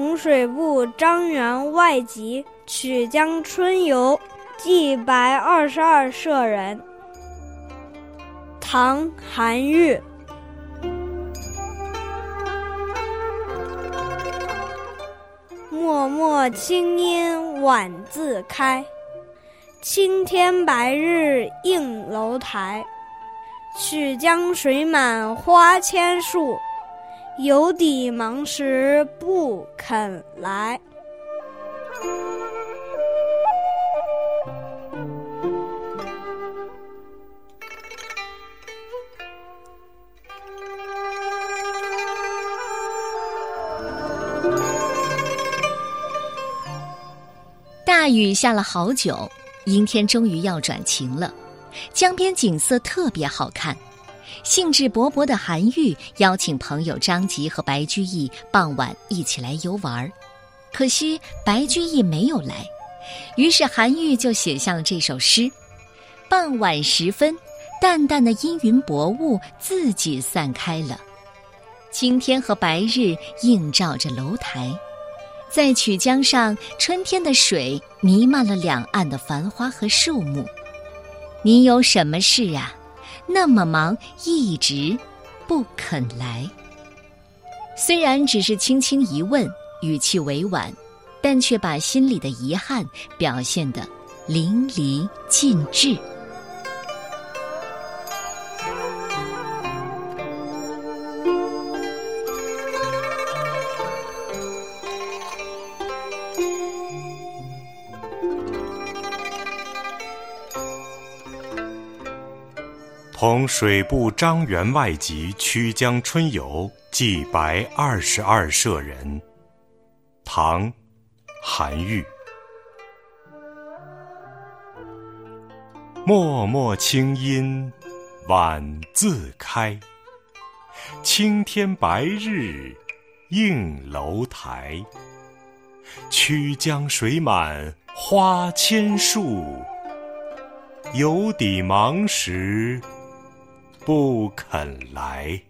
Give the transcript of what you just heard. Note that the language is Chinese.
洪水部张员外集曲江春游寄白二十二舍人。唐·韩愈。脉脉清音晚自开，青天白日映楼台。曲江水满花千树，有底忙时不肯来。大雨下了好久，阴天终于要转晴了。江边景色特别好看，兴致勃勃的韩愈邀请朋友张籍和白居易傍晚一起来游玩儿可惜白居易没有来，于是韩愈就写下了这首诗。傍晚时分，淡淡的阴云薄雾自己散开了，青天和白日映照着楼台，在曲江上，春天的水弥漫了两岸的繁花和树木。你有什么事啊？那么忙，一直不肯来。虽然只是轻轻一问，语气委婉，但却把心里的遗憾表现得淋漓尽致。同水部张员外集曲江春游寄白二十二舍人。唐·韩愈。脉脉清音晚自开，青天白日映楼台。曲江水满花千树，犹抵忙时。不肯来。